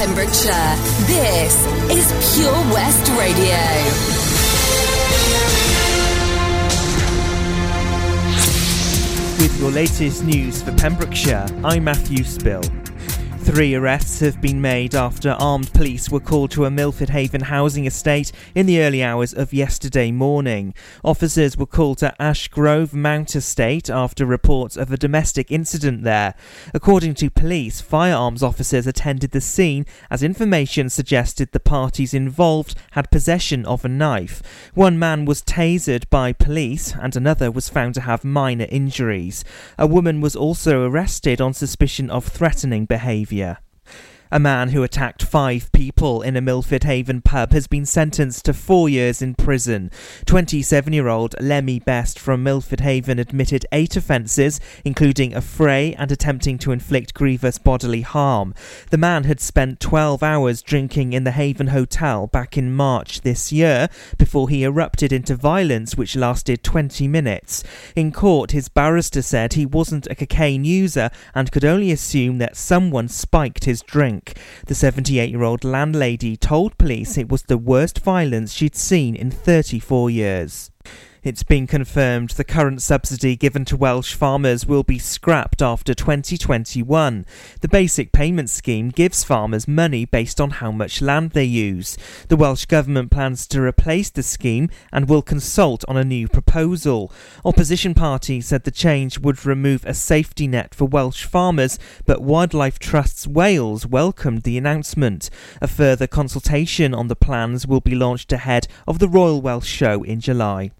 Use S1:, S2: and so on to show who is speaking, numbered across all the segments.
S1: Pembrokeshire, this is Pure West Radio.
S2: With your latest news for Pembrokeshire, I'm Matthew Spill. Three arrests have been made after armed police were called to a Milford Haven housing estate in the early hours of yesterday morning. Officers were called to Ashgrove Mount Estate after reports of a domestic incident there. According to police, firearms officers attended the scene as information suggested the parties involved had possession of a knife. One man was tasered by police and another was found to have minor injuries. A woman was also arrested on suspicion of threatening behaviour yeah. A man who attacked five people in a Milford Haven pub has been sentenced to four years in prison. 27 year old Lemmy Best from Milford Haven admitted eight offences, including affray and attempting to inflict grievous bodily harm. The man had spent 12 hours drinking in the Haven Hotel back in March this year before he erupted into violence, which lasted 20 minutes. In court, his barrister said he wasn't a cocaine user and could only assume that someone spiked his drink. The 78 year old landlady told police it was the worst violence she'd seen in 34 years. It's been confirmed the current subsidy given to Welsh farmers will be scrapped after 2021. The basic payment scheme gives farmers money based on how much land they use. The Welsh Government plans to replace the scheme and will consult on a new proposal. Opposition parties said the change would remove a safety net for Welsh farmers, but Wildlife Trusts Wales welcomed the announcement. A further consultation on the plans will be launched ahead of the Royal Welsh Show in July.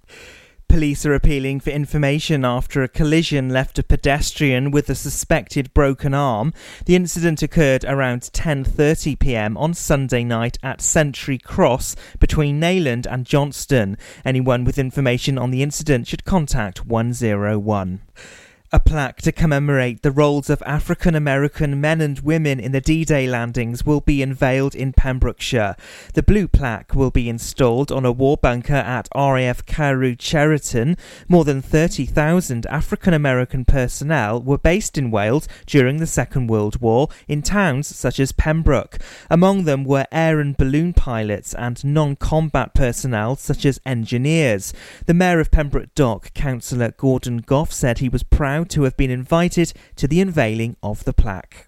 S2: Police are appealing for information after a collision left a pedestrian with a suspected broken arm. The incident occurred around 10:30 p.m. on Sunday night at Century Cross between Neyland and Johnston. Anyone with information on the incident should contact 101. A plaque to commemorate the roles of African American men and women in the D Day landings will be unveiled in Pembrokeshire. The blue plaque will be installed on a war bunker at RAF Carew Cheriton. More than 30,000 African American personnel were based in Wales during the Second World War in towns such as Pembroke. Among them were air and balloon pilots and non combat personnel such as engineers. The Mayor of Pembroke Dock, Councillor Gordon Goff, said he was proud to have been invited to the unveiling of the plaque.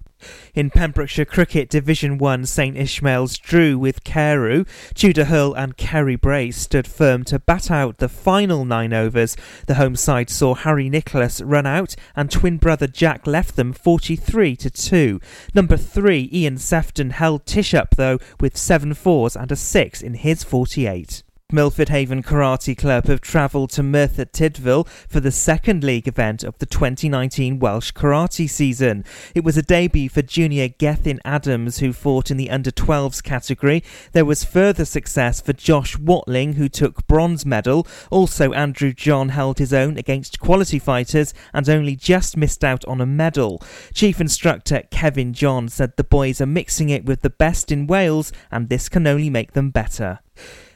S2: In Pembrokeshire Cricket Division 1, St Ishmael's drew with Carew. Tudor Hurl and Kerry Brace stood firm to bat out the final nine overs. The home side saw Harry Nicholas run out and twin brother Jack left them 43 to 2. Number 3, Ian Sefton held Tish up though with seven fours and a 6 in his 48. Milford Haven Karate Club have travelled to Merthyr Tydfil for the second league event of the 2019 Welsh karate season. It was a debut for junior Gethin Adams, who fought in the under 12s category. There was further success for Josh Watling, who took bronze medal. Also, Andrew John held his own against quality fighters and only just missed out on a medal. Chief instructor Kevin John said the boys are mixing it with the best in Wales and this can only make them better.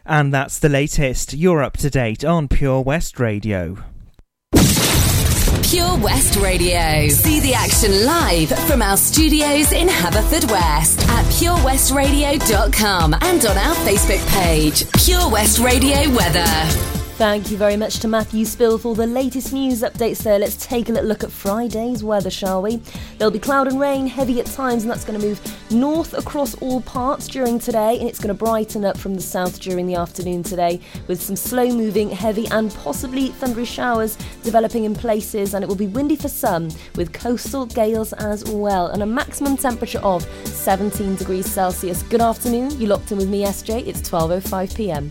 S2: And that's the latest. You're up to date on Pure West Radio.
S1: Pure West Radio. See the action live from our studios in Haverfordwest at purewestradio.com and on our Facebook page, Pure West Radio Weather.
S3: Thank you very much to Matthew Spill for the latest news updates there. Let's take a little look at Friday's weather, shall we? There'll be cloud and rain, heavy at times, and that's going to move north across all parts during today, and it's going to brighten up from the south during the afternoon today with some slow moving, heavy, and possibly thundery showers developing in places, and it will be windy for some with coastal gales as well, and a maximum temperature of 17 degrees Celsius. Good afternoon, you locked in with me, SJ. It's 12.05 pm.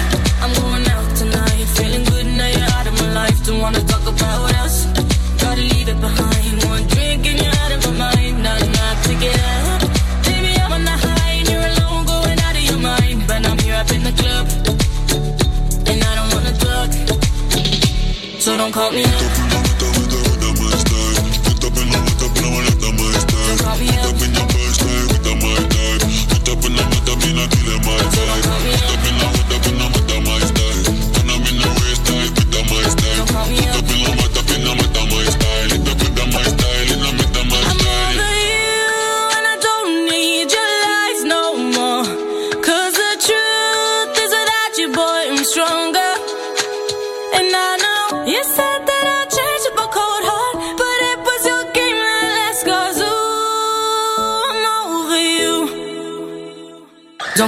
S4: Don't call me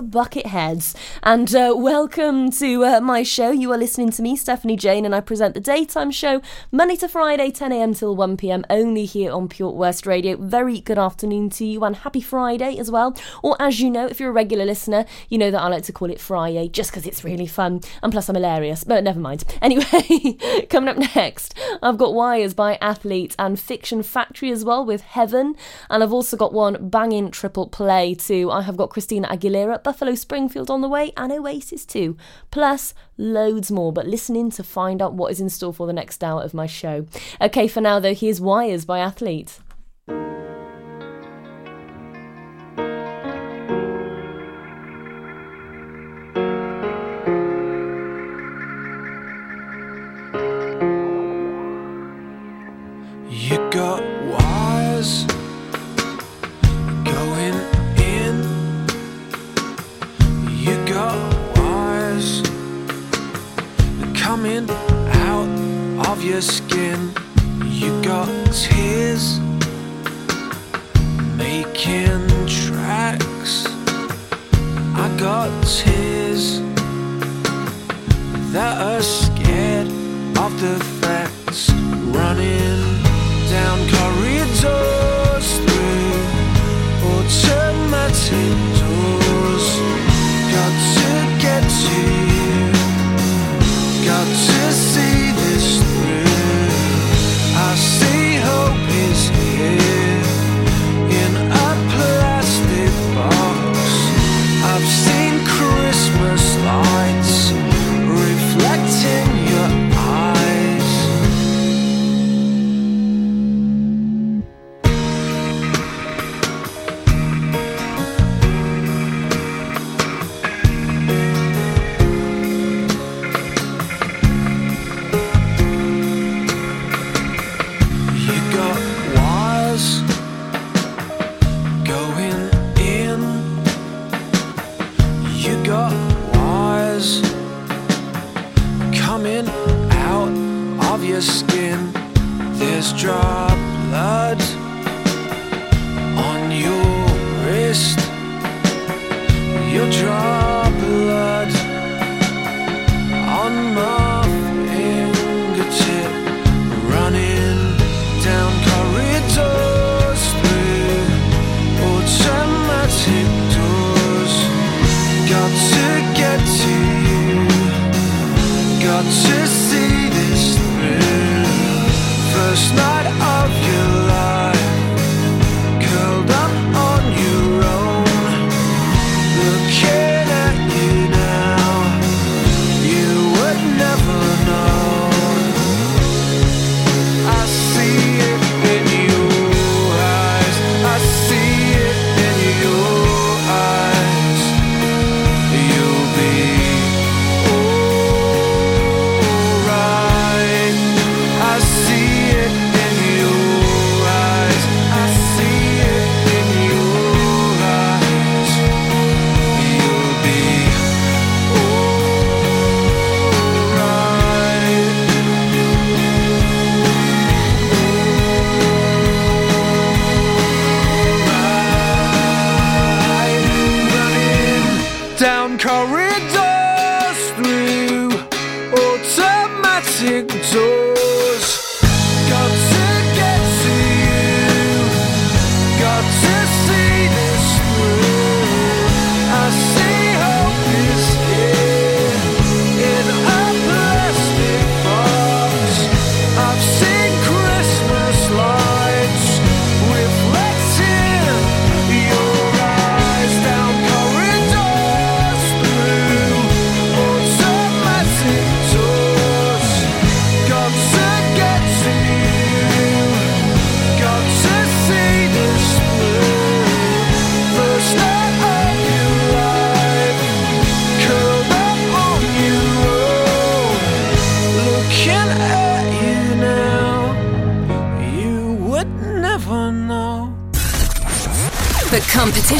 S3: The Bucketheads. And uh, welcome to uh, my show. You are listening to me, Stephanie Jane, and I present the daytime show Monday to Friday, 10am till 1pm, only here on Pure West Radio. Very good afternoon to you, and happy Friday as well. Or as you know, if you're a regular listener, you know that I like to call it Friday just because it's really fun, and plus I'm hilarious, but never mind. Anyway, coming up next, I've got Wires by Athlete and Fiction Factory as well with Heaven, and I've also got one banging triple play too. I have got Christina Aguilera, Buffalo Springfield on the way, and Oasis too. Plus, loads more, but listen in to find out what is in store for the next hour of my show. Okay, for now though, here's Wires by Athlete.
S5: Your skin. You got tears making tracks. I got tears that are scared of the facts. Running down corridors through automatic doors.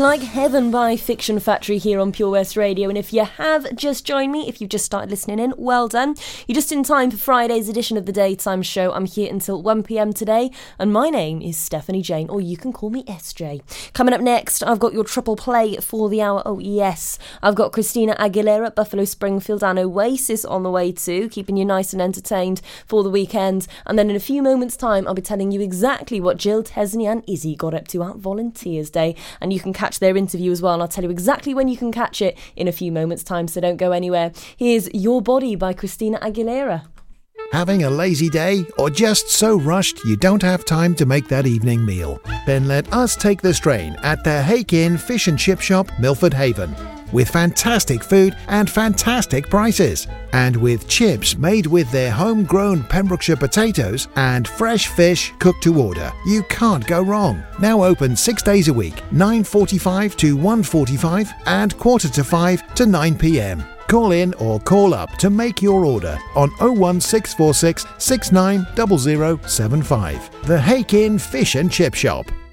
S6: Like Heaven
S3: by Fiction Factory here on Pure West Radio. And if you have just joined me, if you've just started listening in, well done. You're just in time for Friday's edition of the Daytime Show. I'm here until 1pm today, and my name is Stephanie Jane, or you can call me SJ. Coming up next, I've got your triple play for the hour. Oh, yes. I've got Christina Aguilera, Buffalo Springfield, and Oasis on the way too, keeping you nice and entertained for the weekend. And then in a few moments' time, I'll be telling you exactly what Jill Tesney and Izzy got up to at Volunteers Day. And you can catch their interview as well, and I'll tell you exactly when you can catch it in a few moments' time, so don't go anywhere. Here's Your Body by Christina Aguilera.
S7: Having a lazy day or just so rushed you don't have time to make that evening meal? Then let us take the strain at the Hake Inn Fish and Chip Shop, Milford Haven. With fantastic food and fantastic prices. And with chips made with their homegrown Pembrokeshire potatoes and fresh fish cooked to order. You can't go wrong. Now open six days a week, 9.45 to 1.45 and quarter to 5 to 9 pm. Call in or call up to make your order on 01646 690075. The Hake Inn Fish and Chip Shop.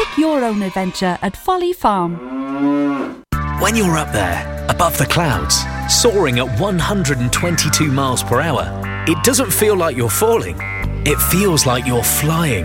S8: Pick your own adventure at Folly Farm.
S9: When you're up there, above the clouds, soaring at 122 miles per hour, it doesn't feel like you're falling. It feels like you're flying.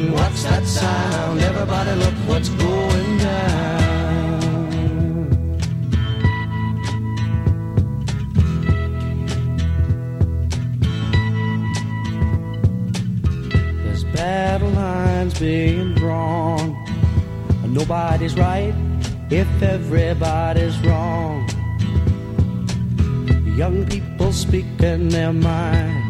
S10: Children, what's that sound? Everybody look what's going down. There's battle lines being drawn. Nobody's right if everybody's wrong. Young people speak in their minds are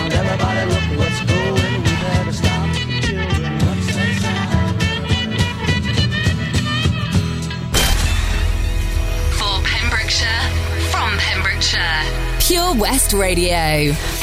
S11: West Radio.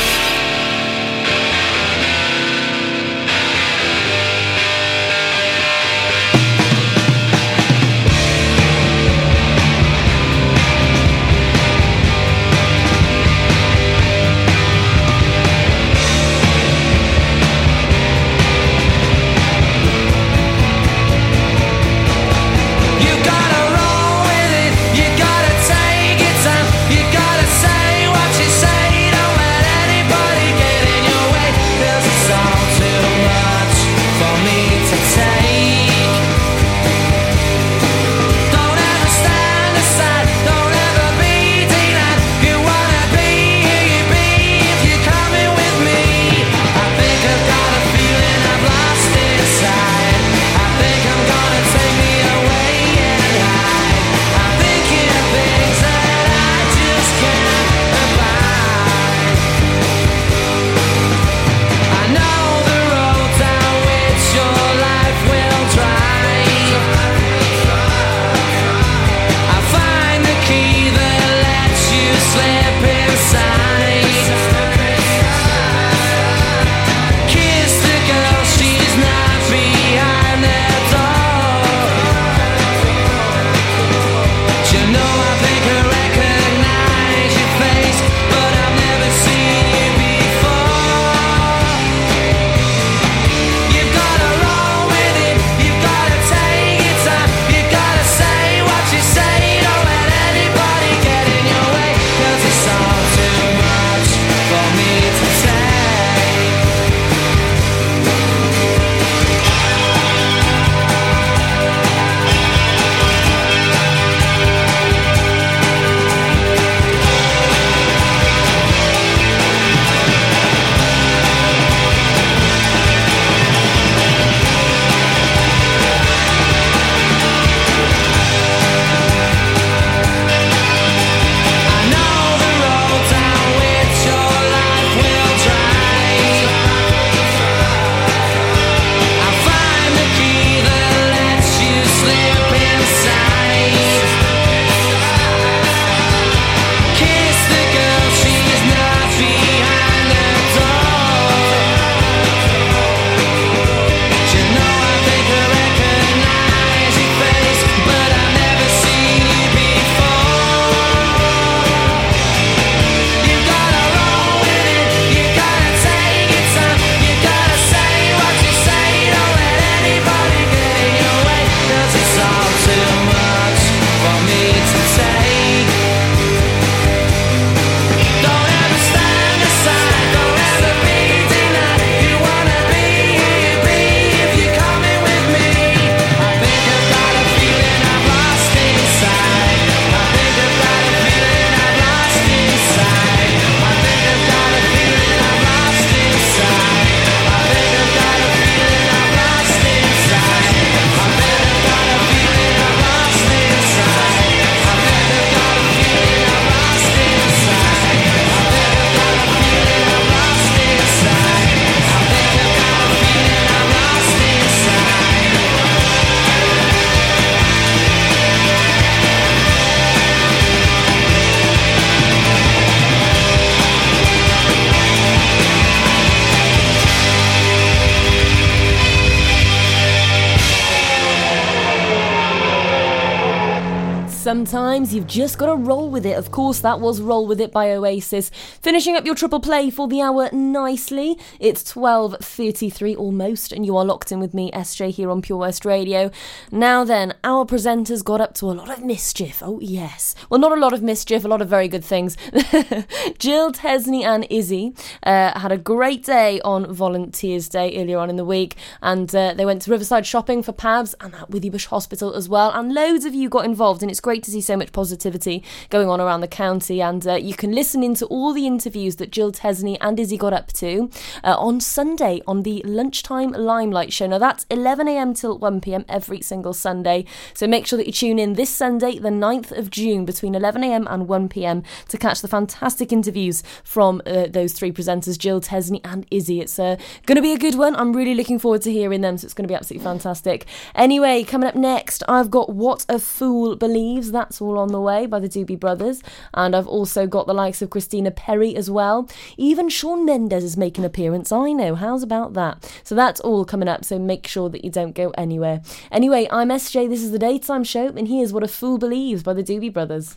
S12: Sometimes you've just got to roll with it. Of course, that was Roll With It by Oasis. Finishing up your triple play for the hour nicely. It's 12.33 almost, and you are locked in with me, SJ, here on Pure West Radio. Now then, our presenters got up to a lot of mischief. Oh, yes. Well, not a lot of mischief, a lot of very good things. Jill, Tesney, and Izzy uh, had a great day on Volunteers Day earlier on in the week, and uh, they went to Riverside shopping for PAVS and at Withybush Hospital as well. And loads of you got involved, and it's great to see so much positivity going on around the county. And uh, you can listen into all the interviews that Jill Tesney and Izzy got up to uh, on Sunday on the Lunchtime Limelight Show. Now, that's 11am till 1pm every single Sunday. So make sure that you tune in this Sunday, the 9th of June, between 11am and 1pm to catch the fantastic interviews from uh, those three presenters, Jill, Tesney, and Izzy. It's uh, going to be a good one. I'm really looking forward to hearing them, so it's going to be absolutely fantastic. Anyway, coming up next, I've got What a Fool Believes. That's all on the way by the Doobie Brothers. And I've also got the likes of Christina Perri as well. Even Shawn Mendes is making an appearance. I know. How's about that? So that's all coming up, so make sure that you don't go anywhere. Anyway, I'm SJ. This is the Daytime Show, and here's What a Fool Believes by the Doobie Brothers.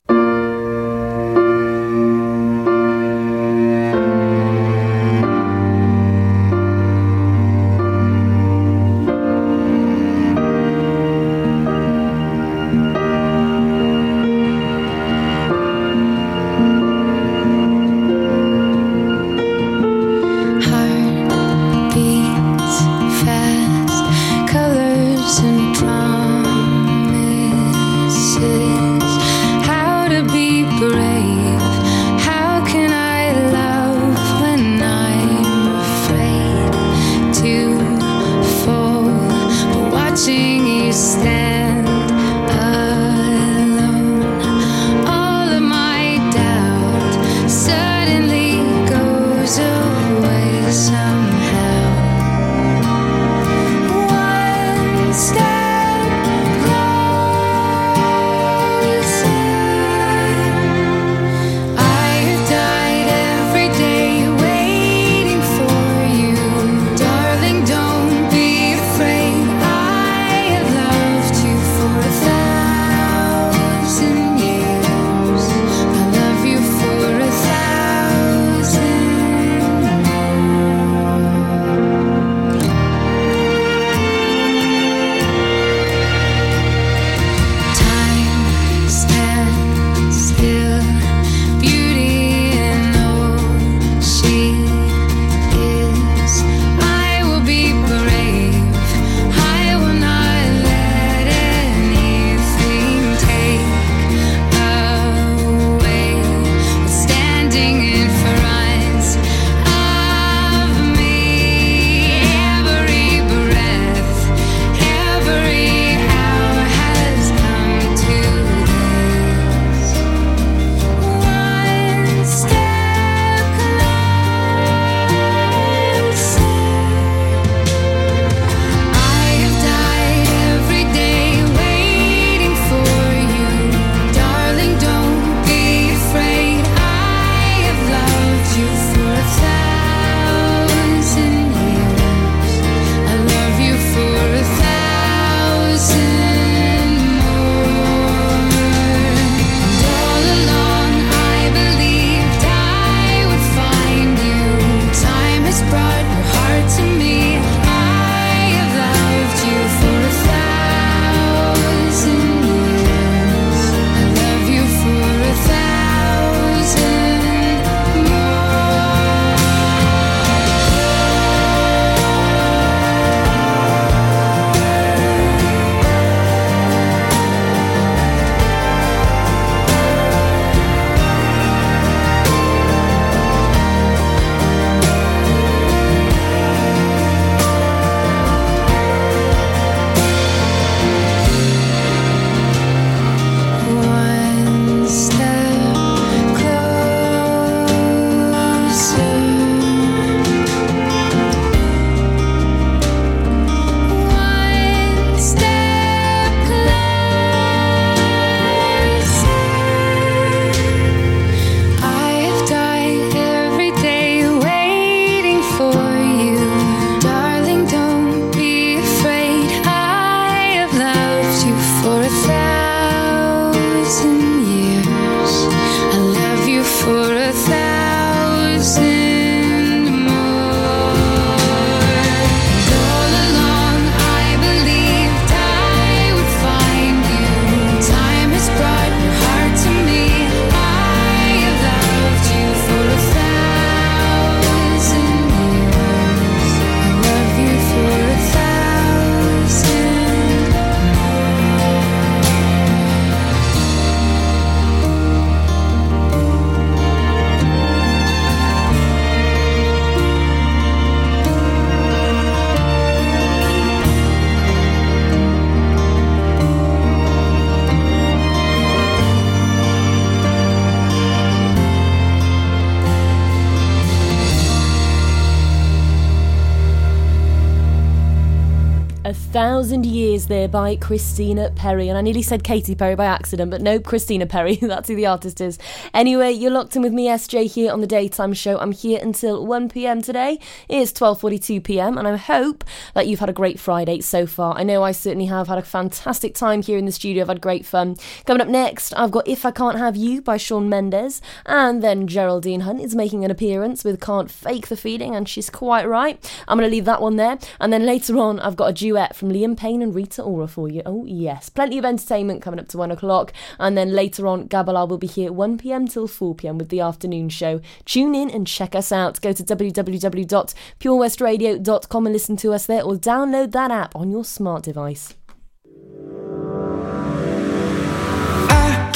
S3: A Thousand Years there by Christina Perri. And I nearly said Katy Perry by accident, but no, Christina Perri. That's who the artist is. Anyway, you're locked in with me, SJ, here on the daytime show. I'm here until 1pm today. It's 12.42pm, and I hope that you've had a great Friday so far. I know I certainly have had a fantastic time here in the studio. I've had great fun. Coming up next, I've got If I Can't Have You by Shawn Mendes, and then Geraldine Hunt is making an appearance with Can't Fake the Feeling, and she's quite right. I'm going to leave that one there. And then later on, I've got a duet from Liam Payne and Rita Ora for you. Oh, yes. Plenty of entertainment coming up to one o'clock. And then later on, Gabala will be here at 1 pm till 4 pm with the afternoon show. Tune in and check us out. Go to www.purewestradio.com and listen to us there or download that app on your smart device.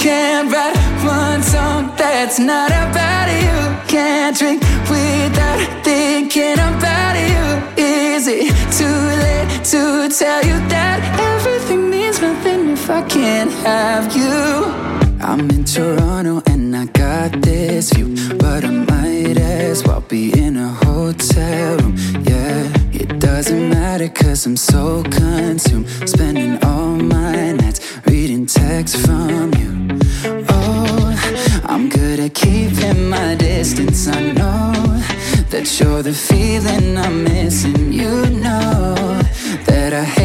S6: Can't write one song that's not about you. Can't drink without thinking about you. Is it too late to tell you that everything means nothing if I can't have you? I'm in Toronto got this view, but I might as well be in a hotel room. Yeah, it doesn't matter cause I'm so consumed, spending all my nights reading texts from you. Oh, I'm good at keeping my distance. I know that you're the feeling I'm missing. You know that I hate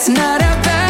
S6: that's not about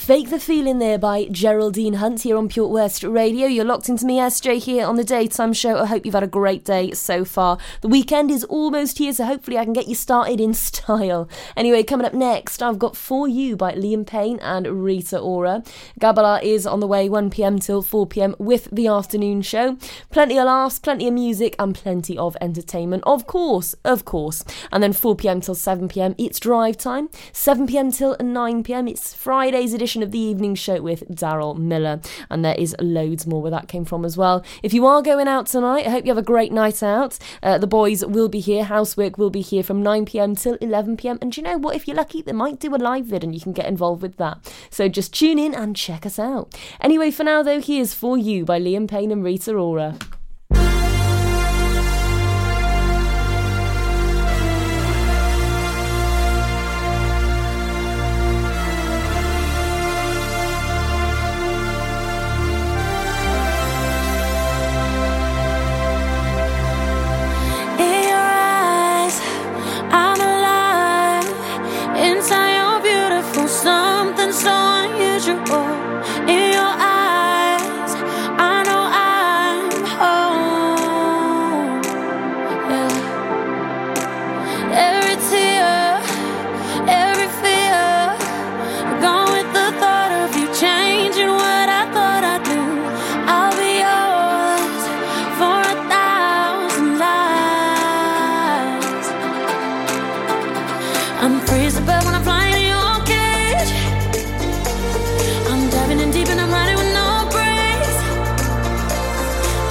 S13: Fake the Feeling
S3: there by Geraldine Hunt here on Pure West Radio. You're locked into me, SJ, here on the daytime show. I hope you've had a great day so far. The weekend is almost here, so hopefully I can get you started in style. Anyway, coming up next, I've got For You by Liam Payne and Rita Ora. Gabala is on the way 1pm till 4pm with the afternoon show. Plenty of laughs, plenty of music, and plenty of entertainment. Of course, of course. And then 4pm till 7pm, it's drive time. 7pm till 9pm, it's Friday's edition of the evening show with Daryl Miller. And there is loads more where that came from as well. If you are going out tonight, I hope you have a great night out. Uh, the boys will be here, housework will be here from 9pm till 11pm. And you know what? If you're lucky, they might do a live vid and you can get involved with that. So just tune in and check us out. Anyway, for now though, here's For You by Liam Payne and Rita Ora.
S14: I'm freezing, bird when I'm flying in your cage. I'm diving in deep and I'm riding with no brakes.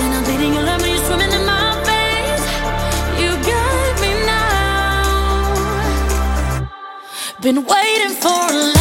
S14: And I'm bleeding your love when you're swimming in my veins. You got me now. Been waiting for a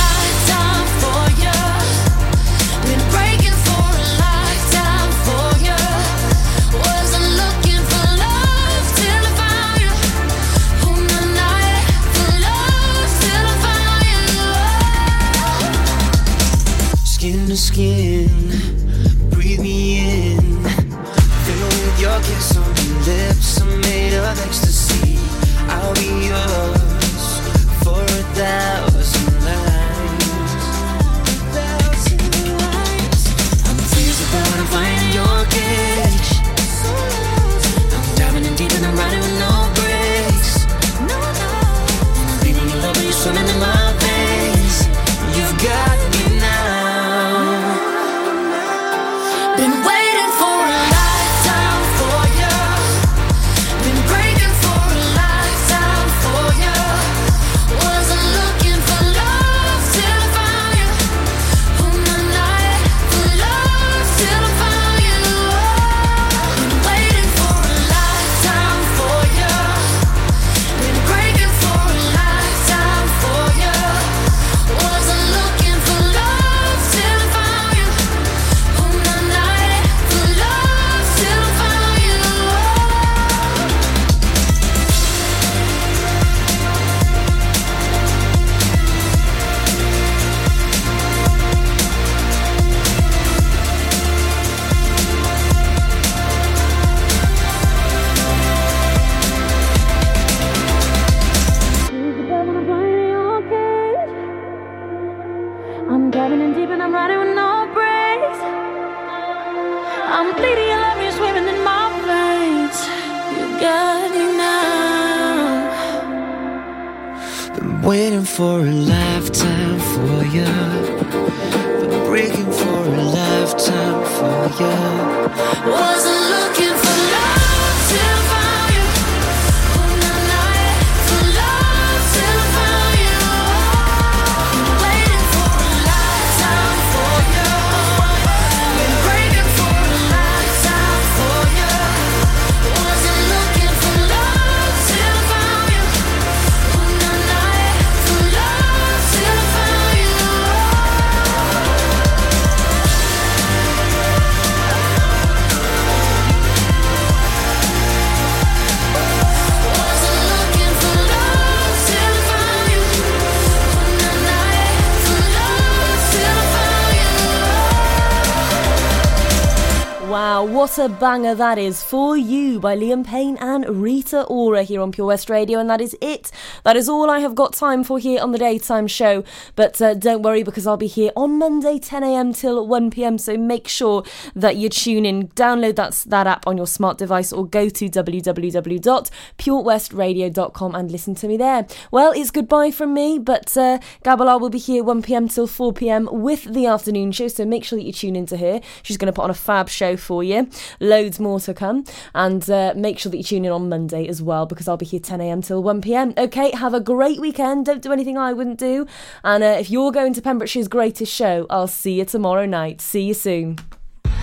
S3: banger that is for you by Liam Payne and Rita Ora here on Pure West Radio, and that is it. That is all I have got time for here on the daytime show. But uh, don't worry because I'll be here on Monday 10am till 1pm, so make sure that you tune in. Download that, that app on your smart device or go to www.purewestradio.com and listen to me there. Well, it's goodbye from me, but uh, Gabalar will be here 1pm till 4pm with the afternoon show, so make sure that you tune into her. She's going to put on a fab show for you. Loads more to come. And uh, make sure that you tune in on Monday as well because I'll be here 10am till 1pm. Okay, have a great weekend. Don't do anything I wouldn't do. And uh, if you're going to Pembrokeshire's greatest show, I'll see you tomorrow night. See you soon.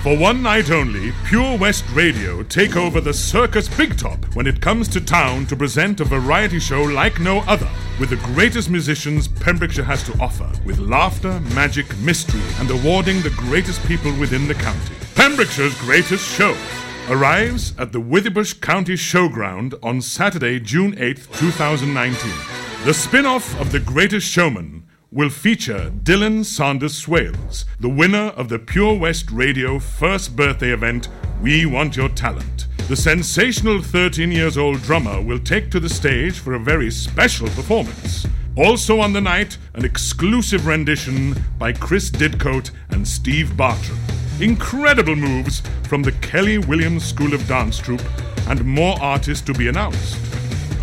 S15: For one night only, Pure West Radio take over the Circus Big Top when it comes to town to present a variety show like no other, with the greatest musicians Pembrokeshire has to offer, with laughter, magic, mystery, and awarding the greatest people within the county. Pembrokeshire's greatest show arrives at the Withybush County Showground on Saturday, June 8th, 2019. The spin off of The Greatest Showman will feature Dylan Sanders Swales, the winner of the Pure West Radio first birthday event, We Want Your Talent. The sensational 13 years old drummer will take to the stage for a very special performance. Also on the night, an exclusive rendition by Chris Didcote and Steve Bartram. Incredible moves from the Kelly Williams School of Dance Troupe, and more artists to be announced.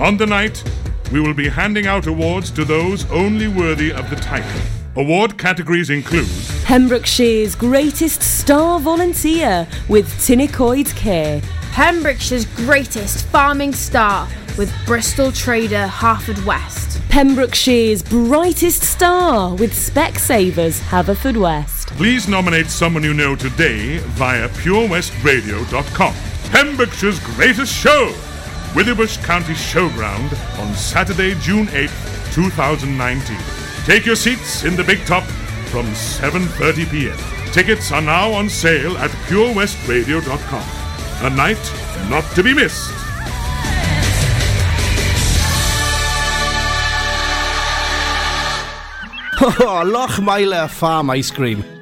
S15: On the night, we will be handing out awards to those only worthy of the title. Award categories include
S3: Pembrokeshire's greatest star volunteer with Tinnicoid Care.
S16: Pembrokeshire's greatest farming star with Bristol Trader Haverfordwest.
S3: Pembrokeshire's brightest star with Specsavers Haverfordwest.
S15: Please nominate someone you know today via purewestradio.com. Pembrokeshire's greatest show, Withybush County Showground on Saturday, June 8th, 2019. Take your seats in the big top from 7:30 p.m. Tickets are now on sale at purewestradio.com. A night not to be missed.
S16: Oh, Lochmeyler Farm Ice Cream.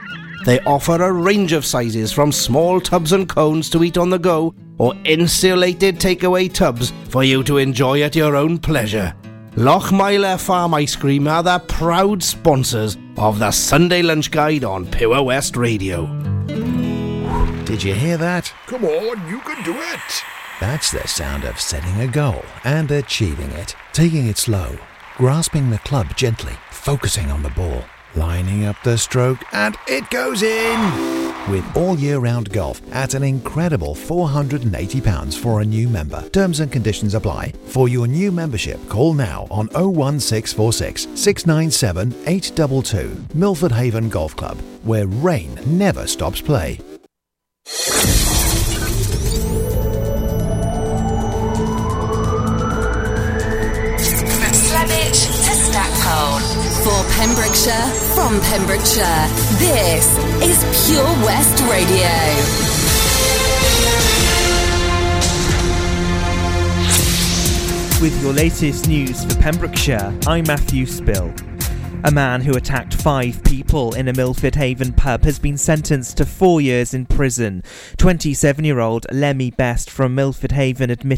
S16: They offer a range of sizes from small tubs and cones to eat on the go or insulated takeaway tubs for you to enjoy at your own pleasure. Lochmeyler Farm Ice Cream are the proud sponsors of the Sunday Lunch Guide on Pure West Radio.
S7: Did you hear that?
S17: Come on, you can do it.
S7: That's the sound of setting a goal and achieving it. Taking it slow, grasping the club gently, focusing on the ball, lining up the stroke, and it goes in! With all year round golf at an incredible £480 for a new member. Terms and conditions apply. For your new membership, call now on 01646 697 822. Milford Haven Golf Club, where rain never stops play.
S4: Pembrokeshire, from Pembrokeshire, this is Pure West Radio.
S2: With your latest news for Pembrokeshire, I'm Matthew Spill. A man who attacked five people in a Milford Haven pub has been sentenced to four years in prison. 27 year old Lemmy Best from Milford Haven admitted